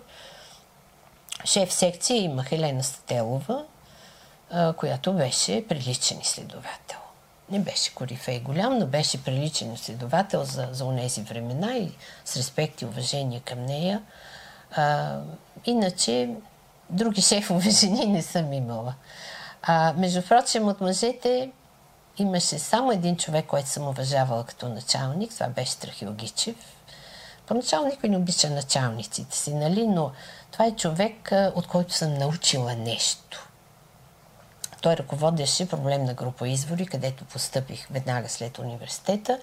Шеф секция има Хелена Стателова, която беше приличен изследовател. Не беше корифей голям, но беше приличен изследовател за, за унези времена и с респект и уважение към нея. А, иначе, други шефове жени не съм имала. А, между прочим, от мъжете имаше само един човек, който съм уважавала като началник. Това беше Страхил Гичев. Поначало никой не обича началниците си, нали? но това е човек, от който съм научила нещо. Той ръководеше проблемна група извори, където постъпих веднага след университета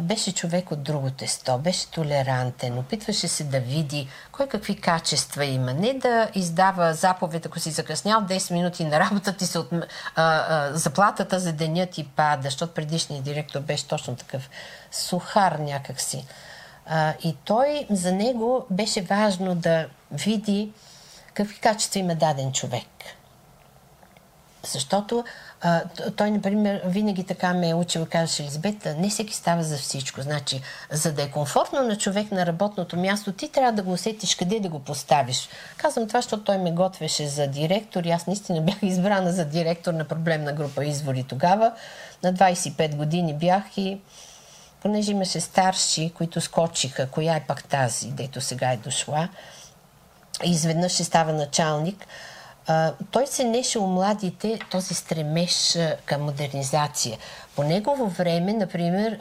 беше човек от друго тесто, беше толерантен, опитваше се да види кой какви качества има. Не да издава заповед, ако си закъснял 10 минути на работа, ти се от, а, а, заплатата за деня ти пада, защото предишният директор беше точно такъв сухар някакси. А, и той, за него беше важно да види какви качества има даден човек. Защото а, той, например, винаги така ме е учил, казваше Елизабет, не всеки става за всичко. Значи, за да е комфортно на човек на работното място, ти трябва да го усетиш къде да го поставиш. Казвам това, защото той ме готвеше за директор и аз наистина бях избрана за директор на проблемна група извори тогава. На 25 години бях и понеже имаше старши, които скочиха, коя е пак тази, дето сега е дошла, и изведнъж ще става началник – той се неше у младите този стремеж към модернизация. По негово време, например,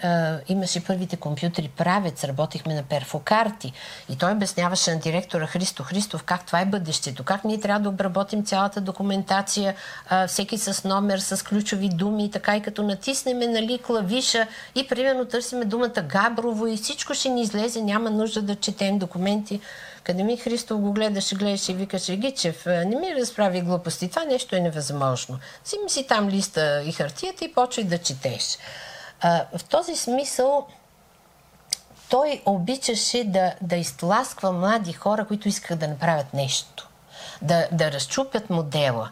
имаше първите компютри правец, работихме на перфокарти и той обясняваше на директора Христо Христов как това е бъдещето, как ние трябва да обработим цялата документация, всеки с номер, с ключови думи така и като натиснеме нали, клавиша и примерно търсиме думата Габрово и всичко ще ни излезе, няма нужда да четем документи. Академик Христов го гледаше, гледаше и викаше, Гичев, не ми разправи глупости, това нещо е невъзможно. Взими си там листа и хартията и почвай да четеш. А, в този смисъл той обичаше да, да изтласква млади хора, които искаха да направят нещо. Да, да разчупят модела.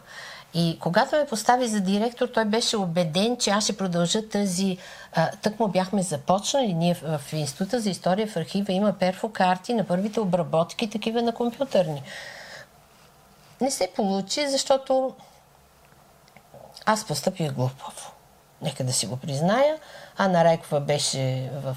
И когато ме постави за директор, той беше убеден, че аз ще продължа тази... тък му бяхме започнали. Ние в, Института за история в архива има перфокарти на първите обработки, такива на компютърни. Не се получи, защото аз постъпих глупаво. Нека да си го призная. Ана Райкова беше в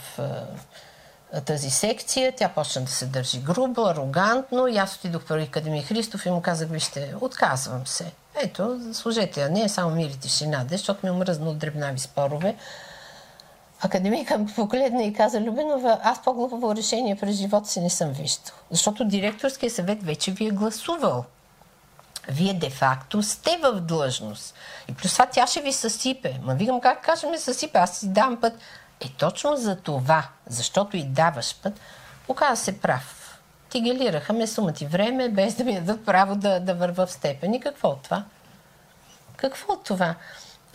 тази секция. Тя почна да се държи грубо, арогантно и аз отидох при Академия Христов и му казах, вижте, отказвам се. Ето, служете я, не само мир и тишина, защото ми омръзна от дребнави спорове. Академика ме погледна и каза, Любенова, аз по-глупаво решение през живота си не съм виждал. Защото директорския съвет вече ви е гласувал. Вие де-факто сте в длъжност. И плюс това тя ще ви съсипе. Ма викам, как кажем съсипе? Аз си дам път. Е точно за това, защото и даваш път, оказа се прав. Ти гелираха ме сума ти време, без да ми дадат право да, да върва в степен. И какво от това? Какво от това?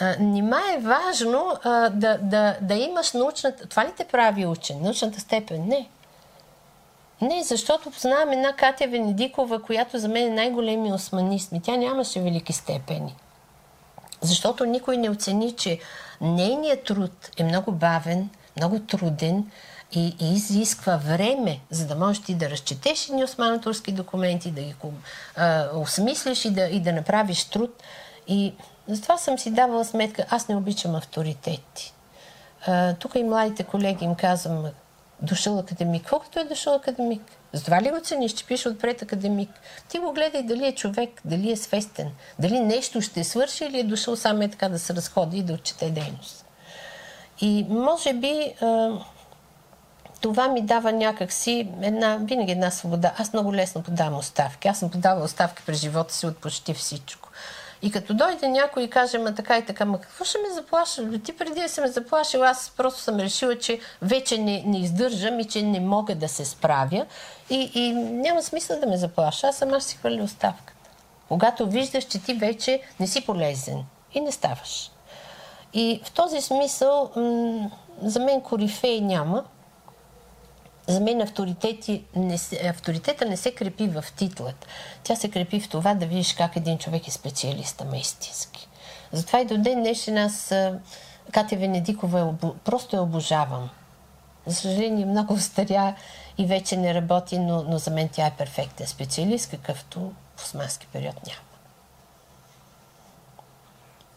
А, нима е важно а, да, да, да имаш научната... Това ли те прави учен? Научната степен? Не. Не, защото познавам една Катя Венедикова, която за мен е най-големи османист. Тя нямаше велики степени. Защото никой не оцени, че нейният труд е много бавен, много труден и, и изисква време, за да можеш ти да разчетеш едни османо-турски документи, да ги а, осмислиш и да, и да направиш труд. И затова съм си давала сметка, аз не обичам авторитети. А, тук и младите колеги им казвам, дошъл академик. Колкото е дошъл академик? Затова ли го цениш, че пише отпред академик? Ти го гледай дали е човек, дали е свестен, дали нещо ще свърши или е дошъл само е така да се разходи и да отчете дейност. И може би това ми дава някакси една, винаги една свобода. Аз много лесно подавам оставки. Аз съм подавала оставки през живота си от почти всичко. И като дойде някой и каже, ма така и така, ма какво ще ме заплаша? Ти преди да се ме заплашил, аз просто съм решила, че вече не, не издържам и че не мога да се справя. И, и няма смисъл да ме заплаша. Аз сама ще си хвърля оставката. Когато виждаш, че ти вече не си полезен и не ставаш. И в този смисъл, м- за мен корифей няма. За мен не, авторитета не се крепи в титлът. Тя се крепи в това да видиш как един човек е специалист, ама истински. Затова и до ден днешен аз Катя Венедикова е, просто я обожавам. За съжаление много старя и вече не работи, но, но за мен тя е перфектен специалист, какъвто в османски период няма.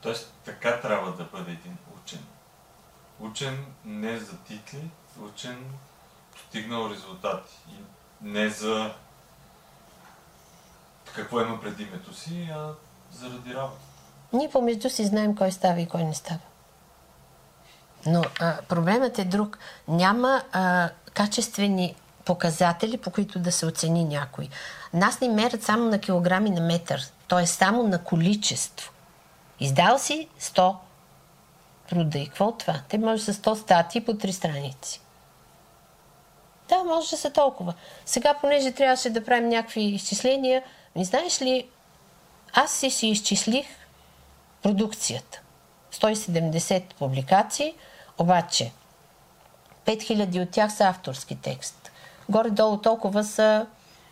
Тоест така трябва да бъде един учен. Учен не за титли, учен постигнал резултати. И не за какво има пред името си, а заради работа. Ние помежду си знаем кой става и кой не става. Но а, проблемът е друг. Няма а, качествени показатели, по които да се оцени някой. Нас ни мерят само на килограми на метър, т.е. само на количество. Издал си 100 труда и какво от това? Те може за 100 статии по 3 страници. Да, може да са толкова. Сега, понеже трябваше да правим някакви изчисления, не знаеш ли, аз си си изчислих продукцията. 170 публикации, обаче 5000 от тях са авторски текст. Горе-долу толкова са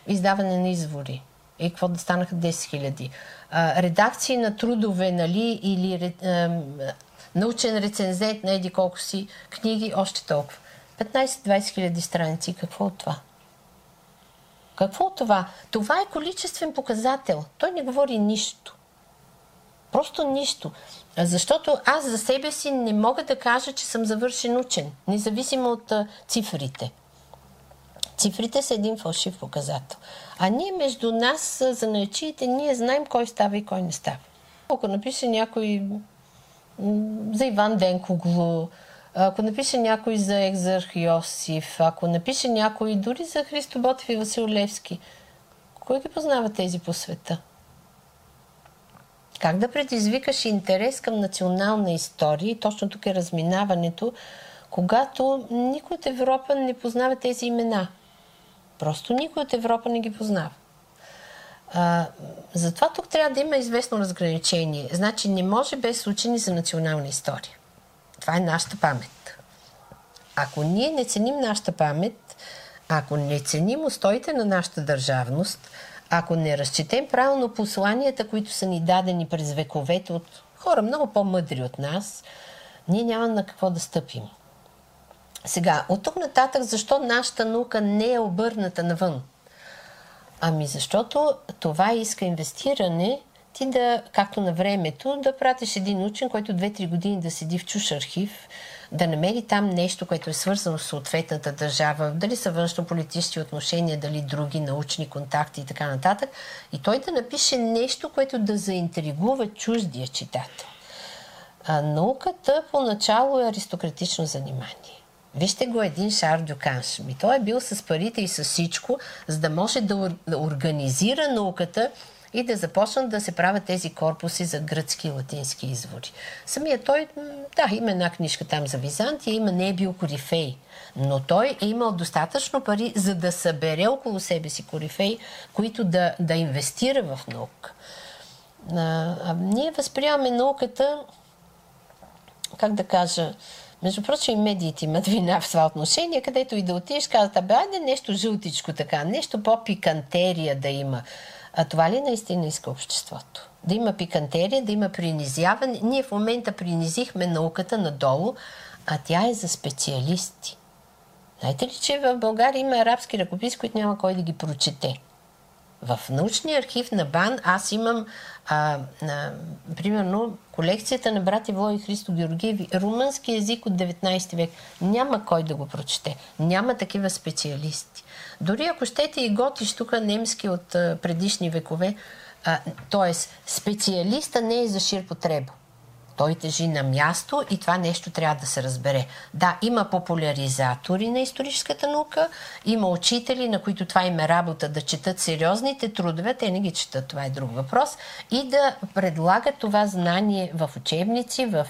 издаване на извори. И какво да станаха 10 000. редакции на трудове, нали, или научен рецензент на еди колко си книги, още толкова. 15-20 хиляди страници. Какво от това? Какво от това? Това е количествен показател. Той не говори нищо. Просто нищо. Защото аз за себе си не мога да кажа, че съм завършен учен, независимо от цифрите. Цифрите са един фалшив показател. А ние между нас, за наечиите, ние знаем кой става и кой не става. Ако напише някой за Иван Денкоглу, ако напише някой за Екзарх Йосиф, ако напише някой дори за Христо Ботев и Васил Левски, кой ги познава тези по света? Как да предизвикаш интерес към национална история, и точно тук е разминаването, когато никой от Европа не познава тези имена. Просто никой от Европа не ги познава. А, затова тук трябва да има известно разграничение. Значи не може без учени за национална история. Това е нашата памет. Ако ние не ценим нашата памет, ако не ценим устоите на нашата държавност, ако не разчетем правилно посланията, които са ни дадени през вековете от хора много по-мъдри от нас, ние няма на какво да стъпим. Сега, от тук нататък, защо нашата наука не е обърната навън? Ами защото това иска инвестиране, ти да, както на времето, да пратиш един учен, който 2-3 години да седи в чуш архив, да намери там нещо, което е свързано с съответната държава, дали са външно-политически отношения, дали други научни контакти и така нататък, и той да напише нещо, което да заинтригува чуждия читател. А науката поначало е аристократично занимание. Вижте го един Шар Дюканш. Ми той е бил с парите и с всичко, за да може да организира науката и да започнат да се правят тези корпуси за гръцки и латински извори. Самия той, да, има една книжка там за Византия, има не е бил корифей, но той е имал достатъчно пари, за да събере около себе си корифей, които да, да инвестира в наука. А, а ние възприемаме науката, как да кажа, между прочим, и медиите имат вина в това отношение, където и да отидеш, казват, абе, айде нещо жълтичко така, нещо по-пикантерия да има. А това ли наистина иска обществото? Да има пикантерия, да има принизяване. Ние в момента принизихме науката надолу, а тя е за специалисти. Знаете ли, че в България има арабски ръкописи, които няма кой да ги прочете? В научния архив на БАН аз имам, а, а, примерно, колекцията на брати Вло и Христо Георгиеви, румънски език от 19 век. Няма кой да го прочете. Няма такива специалисти. Дори ако щете и готиш тук немски от предишни векове, т.е. специалиста не е за шир потреба. Той тежи на място и това нещо трябва да се разбере. Да, има популяризатори на историческата наука, има учители, на които това им е работа да четат сериозните трудове, те не ги четат, това е друг въпрос, и да предлагат това знание в учебници, в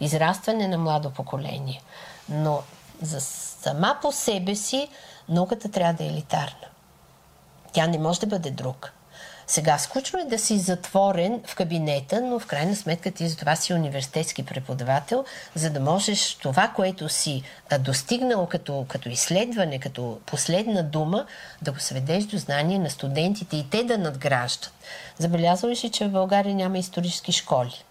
израстване на младо поколение. Но за сама по себе си науката трябва да е елитарна. Тя не може да бъде друг. Сега, скучно е да си затворен в кабинета, но в крайна сметка ти за това си университетски преподавател, за да можеш това, което си достигнал като, като изследване, като последна дума, да го сведеш до знание на студентите и те да надграждат. Забелязваш ли, че в България няма исторически школи?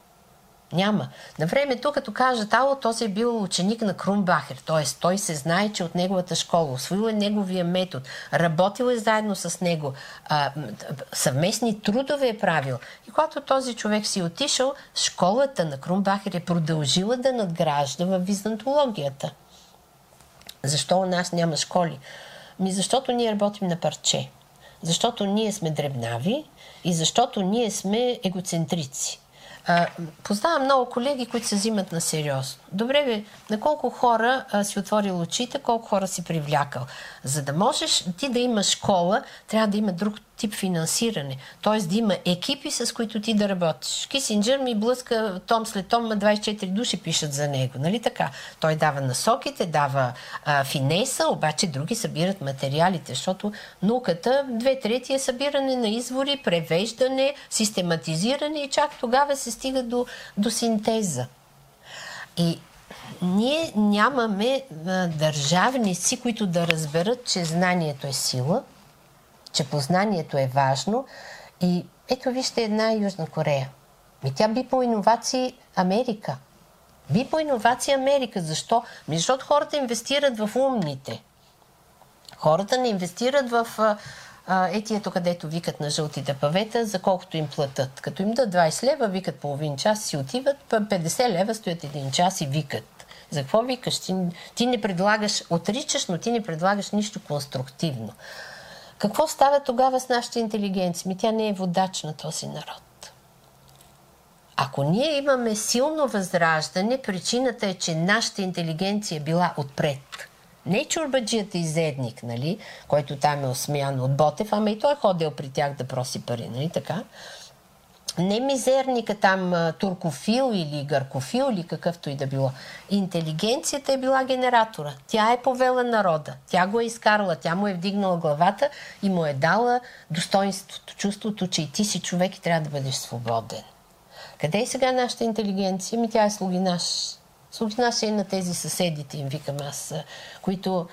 Няма. На времето, като кажат, ало, този е бил ученик на Крумбахер, т.е. той се знае, че от неговата школа, освоил е неговия метод, работил е заедно с него, а, съвместни трудове е правил. И когато този човек си отишъл, школата на Крумбахер е продължила да надгражда в византологията. Защо у нас няма школи? Ми защото ние работим на парче. Защото ние сме дребнави и защото ние сме егоцентрици. Познавам много колеги, които се взимат на сериозно. Добре бе, на колко хора а, си отворил очите, колко хора си привлякал. За да можеш ти да имаш школа, трябва да има друг тип финансиране. Т.е. да има екипи, с които ти да работиш. Кисинджер ми блъска том след том, 24 души пишат за него. Нали така? Той дава насоките, дава а, финеса, обаче други събират материалите, защото науката, две трети е събиране на извори, превеждане, систематизиране и чак тогава се стига до, до синтеза. И ние нямаме а, държавници, които да разберат, че знанието е сила – че познанието е важно. И ето вижте една Южна Корея. Ми тя би по иновации Америка. Би по иновации Америка. Защо? Защото хората инвестират в умните. Хората не инвестират в етието, където викат на жълтите павета, за колкото им платят. Като им дадат 20 лева, викат половин час, си отиват, 50 лева стоят един час и викат. За какво викаш? Ти, ти не предлагаш, отричаш, но ти не предлагаш нищо конструктивно. Какво става тогава с нашата интелигенция? Ми тя не е водач на този народ. Ако ние имаме силно възраждане, причината е, че нашата интелигенция е била отпред. Не чурбаджията и зедник, нали, който там е осмян от Ботев, ама и той е ходил при тях да проси пари, нали така? Не мизерника там туркофил или гъркофил или какъвто и да било. Интелигенцията е била генератора. Тя е повела народа. Тя го е изкарала. Тя му е вдигнала главата и му е дала достоинството, чувството, че и ти си човек и трябва да бъдеш свободен. Къде е сега нашата интелигенция? Ми тя е слугинаш. Слугинаш е на тези съседите, им викам аз, които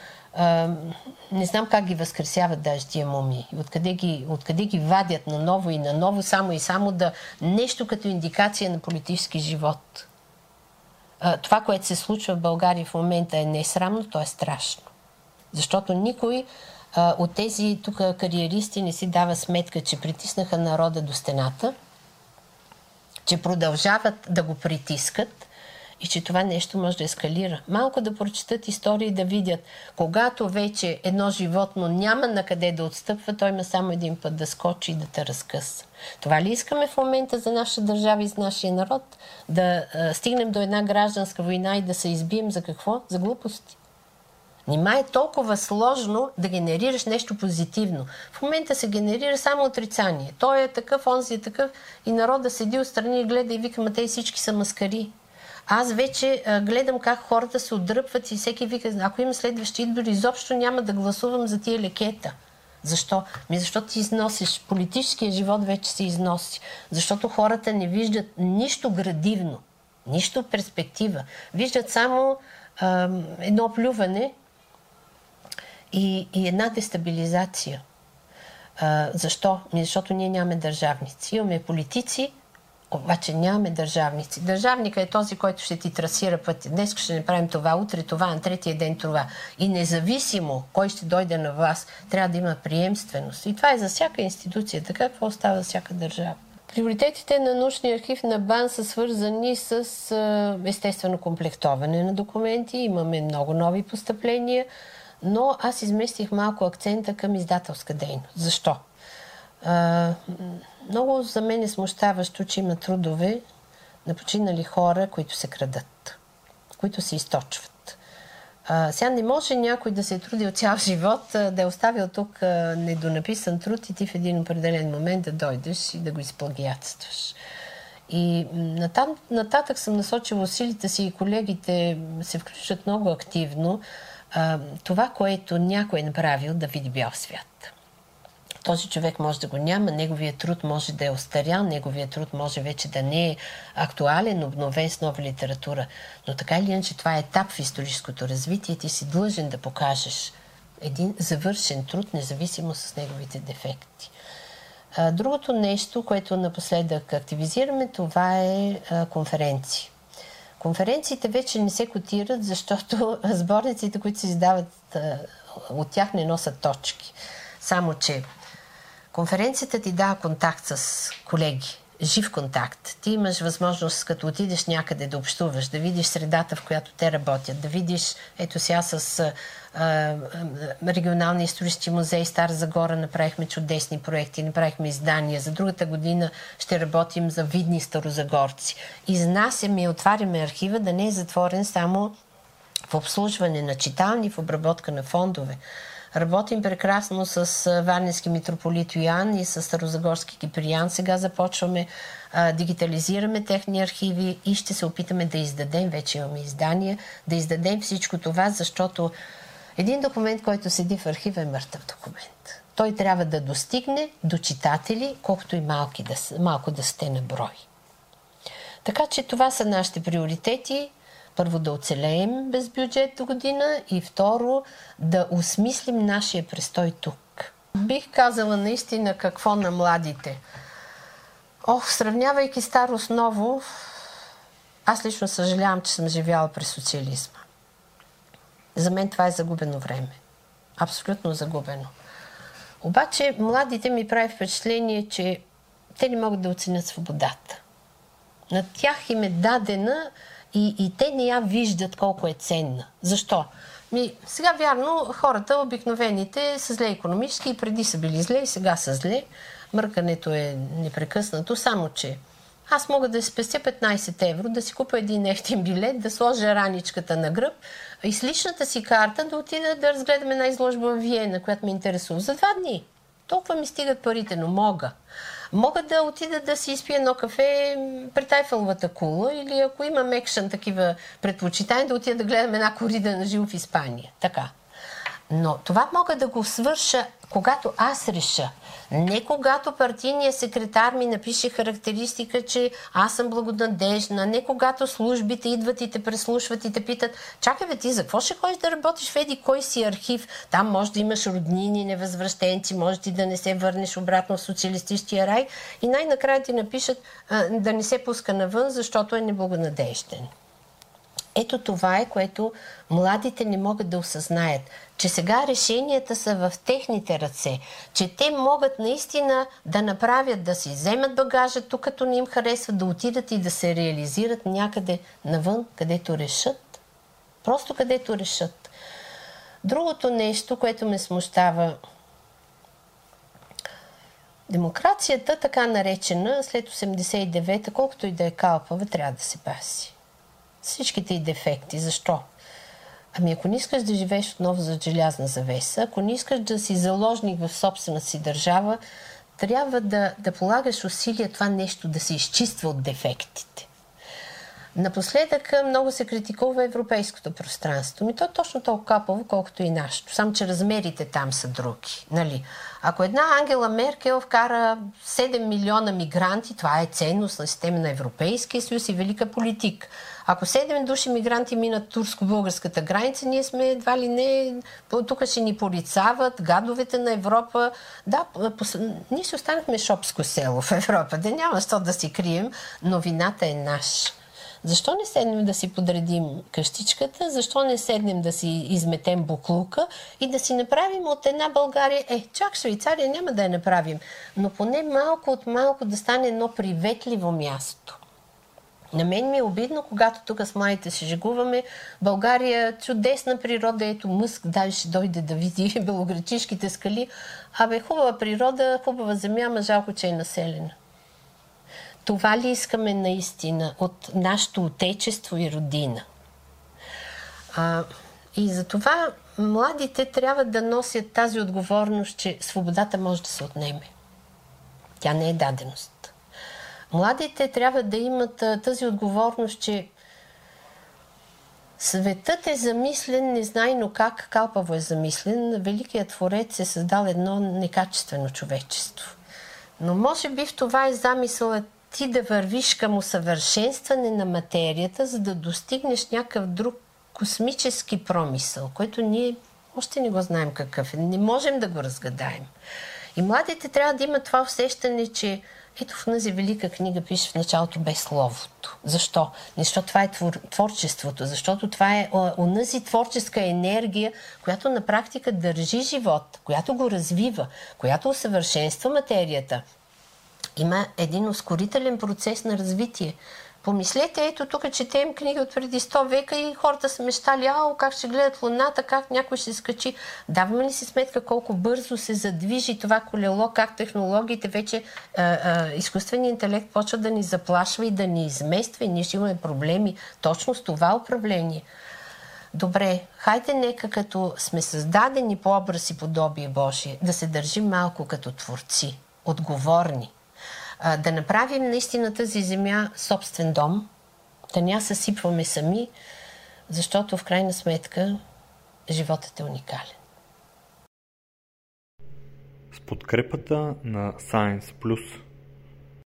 не знам как ги възкресяват даже тия муми. Откъде ги, откъде ги вадят на ново и на ново, само и само да нещо като индикация на политически живот. А, това, което се случва в България в момента е не срамно, то е страшно. Защото никой а, от тези тук кариеристи не си дава сметка, че притиснаха народа до стената че продължават да го притискат и че това нещо може да ескалира. Малко да прочитат истории да видят, когато вече едно животно няма на къде да отстъпва, той има само един път да скочи и да те разкъса. Това ли искаме в момента за наша държава и за нашия народ? Да а, стигнем до една гражданска война и да се избием за какво? За глупости. Нима е толкова сложно да генерираш нещо позитивно. В момента се генерира само отрицание. Той е такъв, онзи е такъв и народа седи отстрани и гледа и вика, ма те всички са маскари. Аз вече а, гледам как хората се отдръпват и всеки вика, ако има следващи избори, изобщо няма да гласувам за тия лекета. Защо? Ми защото ти износиш. Политическия живот вече се износи. Защото хората не виждат нищо градивно, нищо перспектива. Виждат само а, едно плюване и, и една дестабилизация. А, защо? Ми защото ние нямаме държавници. Имаме политици, обаче нямаме държавници. Държавника е този, който ще ти трасира пътя. Днес ще направим това, утре това, на третия ден това. И независимо кой ще дойде на вас, трябва да има приемственост. И това е за всяка институция. Така какво става за всяка държава. Приоритетите на научния архив на БАН са свързани с естествено комплектоване на документи. Имаме много нови постъпления, но аз изместих малко акцента към издателска дейност. Защо? Много за мен е смущаващо, че има трудове на починали хора, които се крадат, които се източват. А, сега не може някой да се е трудил цял живот, да е оставил тук недонаписан труд и ти в един определен момент да дойдеш и да го изплагиатстваш. И натам, нататък съм насочила усилите си и колегите се включат много активно. А, това, което някой е направил, да види бял свят този човек може да го няма, неговият труд може да е остарял, неговият труд може вече да не е актуален, обновен с нова литература. Но така или иначе това е етап в историческото развитие. Ти си длъжен да покажеш един завършен труд, независимо с неговите дефекти. Другото нещо, което напоследък активизираме, това е конференции. Конференциите вече не се котират, защото сборниците, които се издават от тях не носят точки. Само, че Конференцията ти дава контакт с колеги, жив контакт. Ти имаш възможност, като отидеш някъде да общуваш, да видиш средата, в която те работят, да видиш, ето сега с а, регионалния исторически музей Стар Загора направихме чудесни проекти, направихме издания. За другата година ще работим за видни старозагорци. Изнасяме и отваряме архива да не е затворен само в обслужване на читални, в обработка на фондове. Работим прекрасно с Варненски митрополит Йоан и с Старозагорски киприян. Сега започваме, а, дигитализираме техни архиви и ще се опитаме да издадем, вече имаме издания, да издадем всичко това, защото един документ, който седи в архива е мъртъв документ. Той трябва да достигне до читатели, колкото и малки да, малко да сте на брой. Така че това са нашите приоритети първо да оцелеем без бюджет до година и второ да осмислим нашия престой тук. Бих казала наистина какво на младите. Ох, сравнявайки старо с ново, аз лично съжалявам, че съм живяла през социализма. За мен това е загубено време. Абсолютно загубено. Обаче младите ми прави впечатление, че те не могат да оценят свободата. На тях им е дадена и, и те не я виждат колко е ценна. Защо? Ми, сега вярно, хората, обикновените, са зле економически и преди са били зле и сега са зле. Мъркането е непрекъснато, само че аз мога да спестя 15 евро, да си купя един ефтин билет, да сложа раничката на гръб и с личната си карта да отида да разгледам една изложба в Виена, която ме интересува. За два дни. Толкова ми стигат парите, но мога. Мога да отида да си изпия едно кафе при Тайфеловата кула или ако имам екшен такива предпочитания, да отида да гледам една корида на живо в Испания. Така. Но това мога да го свърша, когато аз реша. Не когато партийният секретар ми напише характеристика, че аз съм благонадежна, не когато службите идват и те преслушват и те питат, чакай бе ти, за какво ще ходиш да работиш в еди кой си архив? Там може да имаш роднини, невъзвръщенци, може ти да не се върнеш обратно в социалистическия рай и най-накрая ти напишат да не се пуска навън, защото е неблагонадежден. Ето това е, което младите не могат да осъзнаят. Че сега решенията са в техните ръце. Че те могат наистина да направят, да си вземат багажа тук, като не им харесва, да отидат и да се реализират някъде навън, където решат. Просто където решат. Другото нещо, което ме смущава Демокрацията, така наречена, след 89-та, колкото и да е калпава, трябва да се паси. Всичките и дефекти. Защо? Ами ако не искаш да живееш отново за желязна завеса, ако не искаш да си заложник в собствената си държава, трябва да, да полагаш усилия това нещо да се изчиства от дефектите. Напоследък много се критикува европейското пространство. Ми то е точно толкова капаво, колкото и нашето. Само, че размерите там са други. Нали? Ако една Ангела Меркел вкара 7 милиона мигранти, това е ценност на система на Европейския съюз и велика политика. Ако 7 души мигранти минат турско-българската граница, ние сме едва ли не, тук ще ни порицават, гадовете на Европа. Да, пос... ние си останахме шопско село в Европа, да няма що да си крием, но вината е наша. Защо не седнем да си подредим къщичката? Защо не седнем да си изметем буклука и да си направим от една България? Е, чак Швейцария няма да я направим, но поне малко от малко да стане едно приветливо място. На мен ми е обидно, когато тук с майите се жегуваме. България, чудесна природа, ето Мъск, даже ще дойде да види белогречишките скали. Абе, хубава природа, хубава земя, ма жалко, че е населена. Това ли искаме наистина от нашето отечество и родина? А, и за това младите трябва да носят тази отговорност, че свободата може да се отнеме. Тя не е даденост. Младите трябва да имат тази отговорност, че Светът е замислен незнайно как, калпаво е замислен. Великият творец е създал едно некачествено човечество. Но може би в това е замисълът ти да вървиш към усъвършенстване на материята, за да достигнеш някакъв друг космически промисъл, който ние още не го знаем какъв е. Не можем да го разгадаем. И младите трябва да имат това усещане, че ето в тази велика книга пише в началото без словото. Защо? Защото това е твор, творчеството, защото това е онази творческа енергия, която на практика държи живот, която го развива, която усъвършенства материята, има един ускорителен процес на развитие. Помислете, ето тук четем книги от преди 100 века и хората са мечтали, ао, как ще гледат луната, как някой ще скачи. Даваме ли си сметка колко бързо се задвижи това колело, как технологиите вече, а, а, изкуственият интелект почва да ни заплашва и да ни измества и ние ще имаме проблеми точно с това управление. Добре, хайде нека като сме създадени по образ и подобие Божие, да се държим малко като творци, отговорни, а, да направим наистина тази земя собствен дом, да ня съсипваме сами, защото в крайна сметка животът е уникален. С подкрепата на Science Plus